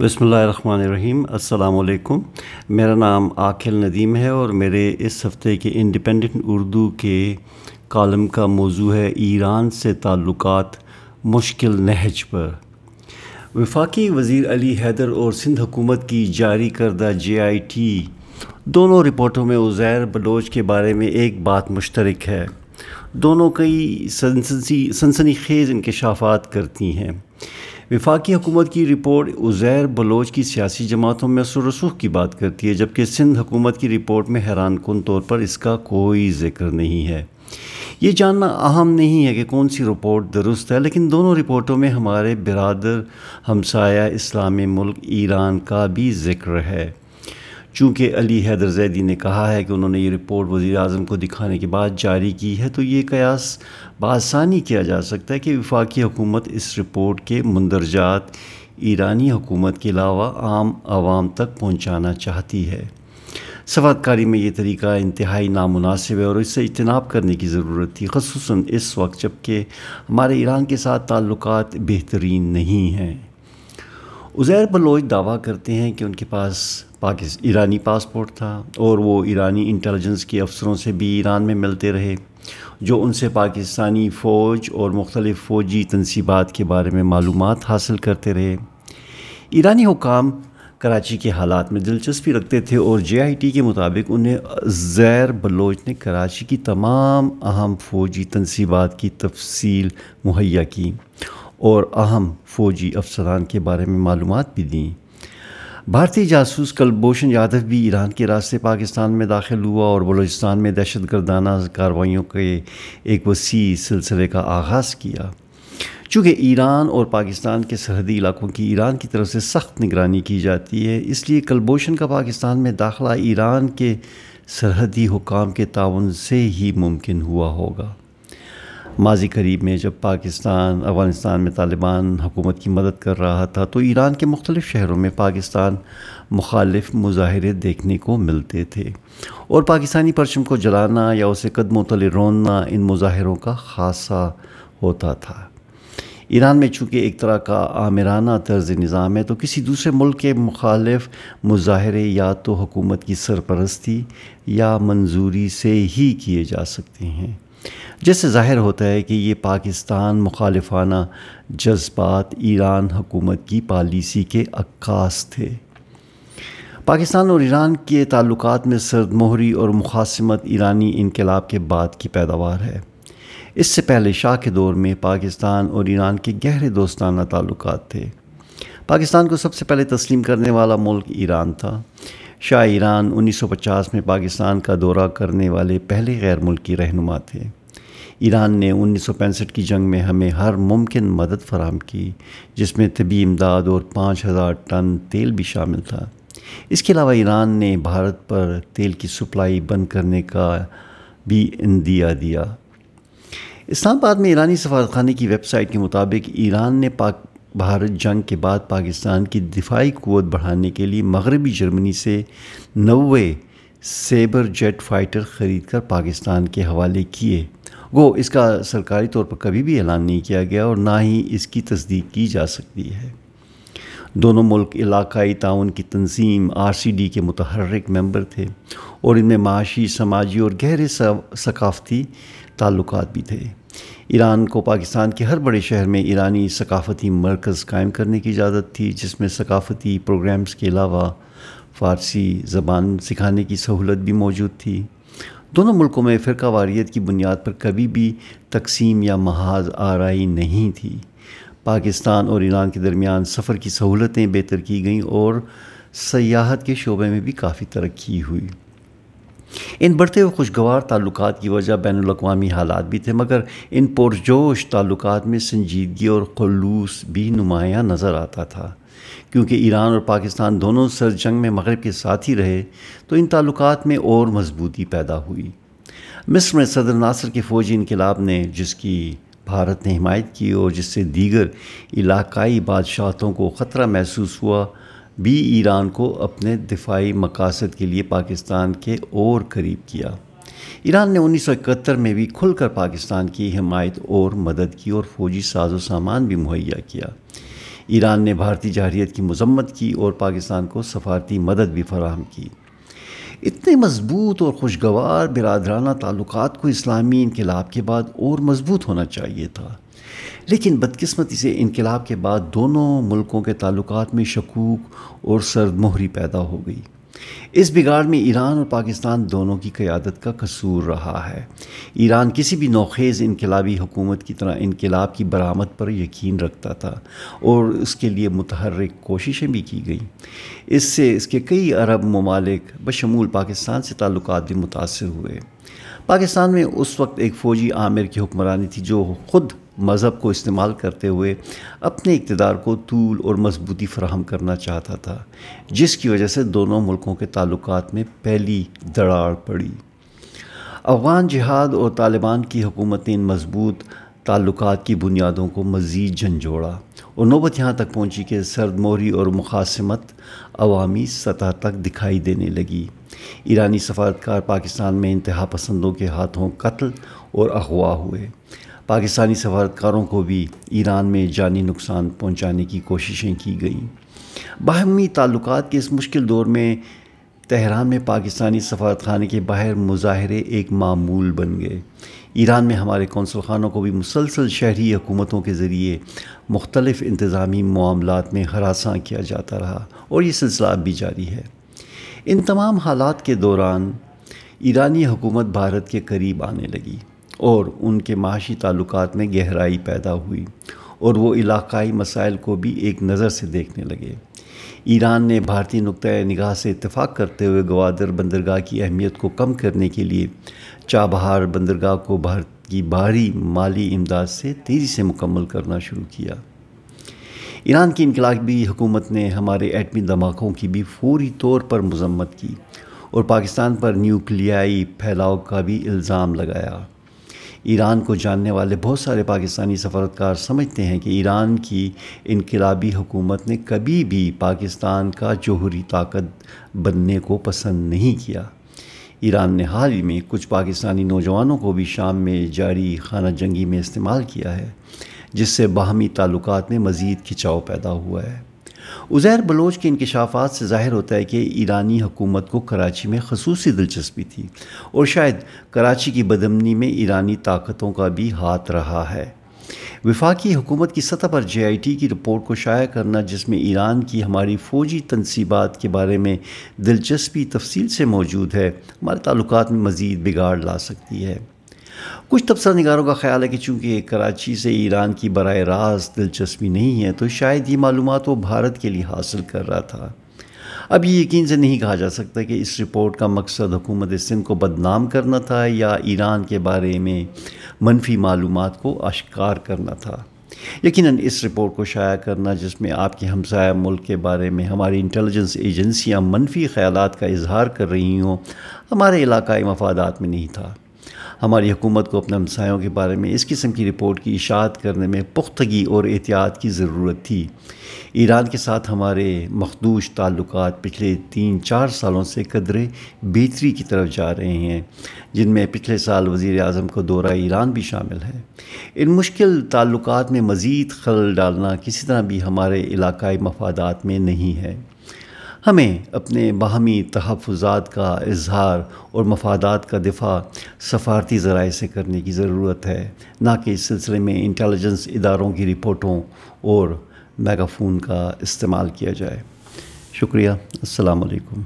بسم اللہ الرحمن الرحیم، السلام علیکم۔ میرا نام عاقل ندیم ہے اور میرے اس ہفتے کے انڈیپینڈنٹ اردو کے کالم کا موضوع ہے ایران سے تعلقات مشکل نہج پر۔ وفاقی وزیر علی حیدر اور سندھ حکومت کی جاری کردہ جے آئی ٹی دونوں رپورٹوں میں عزیر بلوچ کے بارے میں ایک بات مشترک ہے۔ دونوں کئی سنسنی خیز انکشافات کرتی ہیں۔ وفاقی حکومت کی رپورٹ عزیر بلوچ کی سیاسی جماعتوں میں اثر رسوخ کی بات کرتی ہے، جبکہ سندھ حکومت کی رپورٹ میں حیران کن طور پر اس کا کوئی ذکر نہیں ہے۔ یہ جاننا اہم نہیں ہے کہ کون سی رپورٹ درست ہے، لیکن دونوں رپورٹوں میں ہمارے برادر ہمسایہ اسلامی ملک ایران کا بھی ذکر ہے۔ چونکہ علی حیدر زیدی نے کہا ہے کہ انہوں نے یہ رپورٹ وزیر اعظم کو دکھانے کے بعد جاری کی ہے، تو یہ قیاس بآسانی کیا جا سکتا ہے کہ وفاقی حکومت اس رپورٹ کے مندرجات ایرانی حکومت کے علاوہ عام عوام تک پہنچانا چاہتی ہے۔ سوات کاری میں یہ طریقہ انتہائی نامناسب ہے اور اس سے اجتناب کرنے کی ضرورت تھی، خصوصاً اس وقت جبکہ ہمارے ایران کے ساتھ تعلقات بہترین نہیں ہیں۔ عزیر بلوچ دعویٰ کرتے ہیں کہ ان کے پاس پاکستان ایرانی پاسپورٹ تھا اور وہ ایرانی انٹیلیجنس کے افسروں سے بھی ایران میں ملتے رہے، جو ان سے پاکستانی فوج اور مختلف فوجی تنصیبات کے بارے میں معلومات حاصل کرتے رہے۔ ایرانی حکام کراچی کے حالات میں دلچسپی رکھتے تھے اور جے آئی ٹی کے مطابق انہیں زیر بلوچ نے کراچی کی تمام اہم فوجی تنصیبات کی تفصیل مہیا کی اور اہم فوجی افسران کے بارے میں معلومات بھی دیں۔ بھارتی جاسوس کلبھوشن یادو بھی ایران کے راستے پاکستان میں داخل ہوا اور بلوچستان میں دہشت گردانہ کارروائیوں کے ایک وسیع سلسلے کا آغاز کیا۔ چونکہ ایران اور پاکستان کے سرحدی علاقوں کی ایران کی طرف سے سخت نگرانی کی جاتی ہے، اس لیے کلبھوشن کا پاکستان میں داخلہ ایران کے سرحدی حکام کے تعاون سے ہی ممکن ہوا ہوگا۔ ماضی قریب میں جب پاکستان، افغانستان میں طالبان حکومت کی مدد کر رہا تھا تو ایران کے مختلف شہروں میں پاکستان مخالف مظاہرے دیکھنے کو ملتے تھے اور پاکستانی پرچم کو جلانا یا اسے قدموں تلے روننا ان مظاہروں کا خاصا ہوتا تھا۔ ایران میں چونکہ ایک طرح کا عامرانہ طرز نظام ہے تو کسی دوسرے ملک کے مخالف مظاہرے یا تو حکومت کی سرپرستی یا منظوری سے ہی کیے جا سکتے ہیں۔ جس سے ظاہر ہوتا ہے کہ یہ پاکستان مخالفانہ جذبات ایران حکومت کی پالیسی کے عکاس تھے۔ پاکستان اور ایران کے تعلقات میں سرد مہری اور مخاصمت ایرانی انقلاب کے بعد کی پیداوار ہے۔ اس سے پہلے شاہ کے دور میں پاکستان اور ایران کے گہرے دوستانہ تعلقات تھے۔ پاکستان کو سب سے پہلے تسلیم کرنے والا ملک ایران تھا۔ شاہ ایران انیس سو پچاس میں پاکستان کا دورہ کرنے والے پہلے غیر ملکی رہنما تھے۔ ایران نے انیس سو پینسٹھ کی جنگ میں ہمیں ہر ممکن مدد فراہم کی، جس میں طبی امداد اور پانچ ہزار ٹن تیل بھی شامل تھا۔ اس کے علاوہ ایران نے بھارت پر تیل کی سپلائی بند کرنے کا بھی اندیا دیا۔ اسلام آباد میں ایرانی سفارت خانے کی ویب سائٹ کے مطابق ایران نے پاک بھارت جنگ کے بعد پاکستان کی دفاعی قوت بڑھانے کے لیے مغربی جرمنی سے نوے سیبر جیٹ فائٹر خرید کر پاکستان کے حوالے کیے۔ وہ اس کا سرکاری طور پر کبھی بھی اعلان نہیں کیا گیا اور نہ ہی اس کی تصدیق کی جا سکتی ہے۔ دونوں ملک علاقائی تعاون کی تنظیم آر سی ڈی کے متحرک ممبر تھے اور ان میں معاشی، سماجی اور گہرے ثقافتی تعلقات بھی تھے۔ ایران کو پاکستان کے ہر بڑے شہر میں ایرانی ثقافتی مرکز قائم کرنے کی اجازت تھی، جس میں ثقافتی پروگرامز کے علاوہ فارسی زبان سکھانے کی سہولت بھی موجود تھی۔ دونوں ملکوں میں فرقہ واریت کی بنیاد پر کبھی بھی تقسیم یا محاذ آرائی نہیں تھی۔ پاکستان اور ایران کے درمیان سفر کی سہولتیں بہتر کی گئیں اور سیاحت کے شعبے میں بھی کافی ترقی ہوئی۔ ان بڑھتے ہوئے خوشگوار تعلقات کی وجہ بین الاقوامی حالات بھی تھے، مگر ان پرجوش تعلقات میں سنجیدگی اور خلوص بھی نمایاں نظر آتا تھا۔ کیونکہ ایران اور پاکستان دونوں سر جنگ میں مغرب کے ساتھ ہی رہے، تو ان تعلقات میں اور مضبوطی پیدا ہوئی۔ مصر میں صدر ناصر کے فوجی انقلاب نے، جس کی بھارت نے حمایت کی اور جس سے دیگر علاقائی بادشاہتوں کو خطرہ محسوس ہوا بھی ایران کو اپنے دفاعی مقاصد کے لیے پاکستان کے اور قریب کیا۔ ایران نے انیس سو اکہتر میں بھی کھل کر پاکستان کی حمایت اور مدد کی اور فوجی ساز و سامان بھی مہیا کیا۔ ایران نے بھارتی جارحیت کی مذمت کی اور پاکستان کو سفارتی مدد بھی فراہم کی۔ اتنے مضبوط اور خوشگوار برادرانہ تعلقات کو اسلامی انقلاب کے بعد اور مضبوط ہونا چاہیے تھا۔ لیکن بدقسمتی سے انقلاب کے بعد دونوں ملکوں کے تعلقات میں شکوک اور سرد مہری پیدا ہو گئی۔ اس بگاڑ میں ایران اور پاکستان دونوں کی قیادت کا قصور رہا ہے۔ ایران کسی بھی نوخیز انقلابی حکومت کی طرح انقلاب کی برآمد پر یقین رکھتا تھا اور اس کے لیے متحرک کوششیں بھی کی گئیں۔ اس سے اس کے کئی عرب ممالک بشمول پاکستان سے تعلقات بھی متاثر ہوئے۔ پاکستان میں اس وقت ایک فوجی عامر کی حکمرانی تھی جو خود مذہب کو استعمال کرتے ہوئے اپنے اقتدار کو طول اور مضبوطی فراہم کرنا چاہتا تھا، جس کی وجہ سے دونوں ملکوں کے تعلقات میں پہلی دراڑ پڑی۔ افغان جہاد اور طالبان کی حکومت نے ان مضبوط تعلقات کی بنیادوں کو مزید جھنجھوڑا اور نوبت یہاں تک پہنچی کہ سرد موری اور مقاصمت عوامی سطح تک دکھائی دینے لگی۔ ایرانی سفارتکار پاکستان میں انتہا پسندوں کے ہاتھوں قتل اور اغوا ہوئے۔ پاکستانی سفارتکاروں کو بھی ایران میں جانی نقصان پہنچانے کی کوششیں کی گئیں۔ باہمی تعلقات کے اس مشکل دور میں تہران میں پاکستانی سفارت خانے کے باہر مظاہرے ایک معمول بن گئے۔ ایران میں ہمارے کونسل خانوں کو بھی مسلسل شہری حکومتوں کے ذریعے مختلف انتظامی معاملات میں ہراساں کیا جاتا رہا اور یہ سلسلہ اب بھی جاری ہے۔ ان تمام حالات کے دوران ایرانی حکومت بھارت کے قریب آنے لگی۔ اور ان کے معاشی تعلقات میں گہرائی پیدا ہوئی اور وہ علاقائی مسائل کو بھی ایک نظر سے دیکھنے لگے۔ ایران نے بھارتی نقطۂ نگاہ سے اتفاق کرتے ہوئے گوادر بندرگاہ کی اہمیت کو کم کرنے کے لیے چابہار بندرگاہ کو بھارت کی بھاری مالی امداد سے تیزی سے مکمل کرنا شروع کیا۔ ایران کی انقلابی حکومت نے ہمارے ایٹمی دھماکوں کی بھی فوری طور پر مذمت کی اور پاکستان پر نیوکلیائی پھیلاؤ کا بھی الزام لگایا۔ ایران کو جاننے والے بہت سارے پاکستانی سفارتکار سمجھتے ہیں کہ ایران کی انقلابی حکومت نے کبھی بھی پاکستان کا جوہری طاقت بننے کو پسند نہیں کیا۔ ایران نے حال ہی میں کچھ پاکستانی نوجوانوں کو بھی شام میں جاری خانہ جنگی میں استعمال کیا ہے، جس سے باہمی تعلقات میں مزید کھچاؤ پیدا ہوا ہے۔ عزیر بلوچ کے انکشافات سے ظاہر ہوتا ہے کہ ایرانی حکومت کو کراچی میں خصوصی دلچسپی تھی اور شاید کراچی کی بدمنی میں ایرانی طاقتوں کا بھی ہاتھ رہا ہے۔ وفاقی حکومت کی سطح پر جے آئی ٹی کی رپورٹ کو شائع کرنا، جس میں ایران کی ہماری فوجی تنصیبات کے بارے میں دلچسپی تفصیل سے موجود ہے، ہمارے تعلقات میں مزید بگاڑ لا سکتی ہے۔ کچھ تبصرہ نگاروں کا خیال ہے کہ چونکہ کراچی سے ایران کی براہ راست دلچسپی نہیں ہے، تو شاید یہ معلومات وہ بھارت کے لیے حاصل کر رہا تھا۔ اب یہ یقین سے نہیں کہا جا سکتا کہ اس رپورٹ کا مقصد حکومت سندھ کو بدنام کرنا تھا یا ایران کے بارے میں منفی معلومات کو اشکار کرنا تھا۔ یقیناً اس رپورٹ کو شائع کرنا، جس میں آپ کے ہمسایہ ملک کے بارے میں ہماری انٹیلیجنس ایجنسیاں منفی خیالات کا اظہار کر رہی ہوں، ہمارے علاقائی مفادات میں نہیں تھا۔ ہماری حکومت کو اپنے ہمسایوں کے بارے میں اس قسم کی رپورٹ کی اشاعت کرنے میں پختگی اور احتیاط کی ضرورت تھی۔ ایران کے ساتھ ہمارے مخدوش تعلقات پچھلے تین چار سالوں سے قدرے بہتری کی طرف جا رہے ہیں، جن میں پچھلے سال وزیر اعظم کو دورہ ایران بھی شامل ہے۔ ان مشکل تعلقات میں مزید خلل ڈالنا کسی طرح بھی ہمارے علاقائی مفادات میں نہیں ہے۔ ہمیں اپنے باہمی تحفظات کا اظہار اور مفادات کا دفاع سفارتی ذرائع سے کرنے کی ضرورت ہے، نہ کہ اس سلسلے میں انٹیلیجنس اداروں کی رپورٹوں اور میگافون کا استعمال کیا جائے۔ شکریہ۔ السلام علیکم۔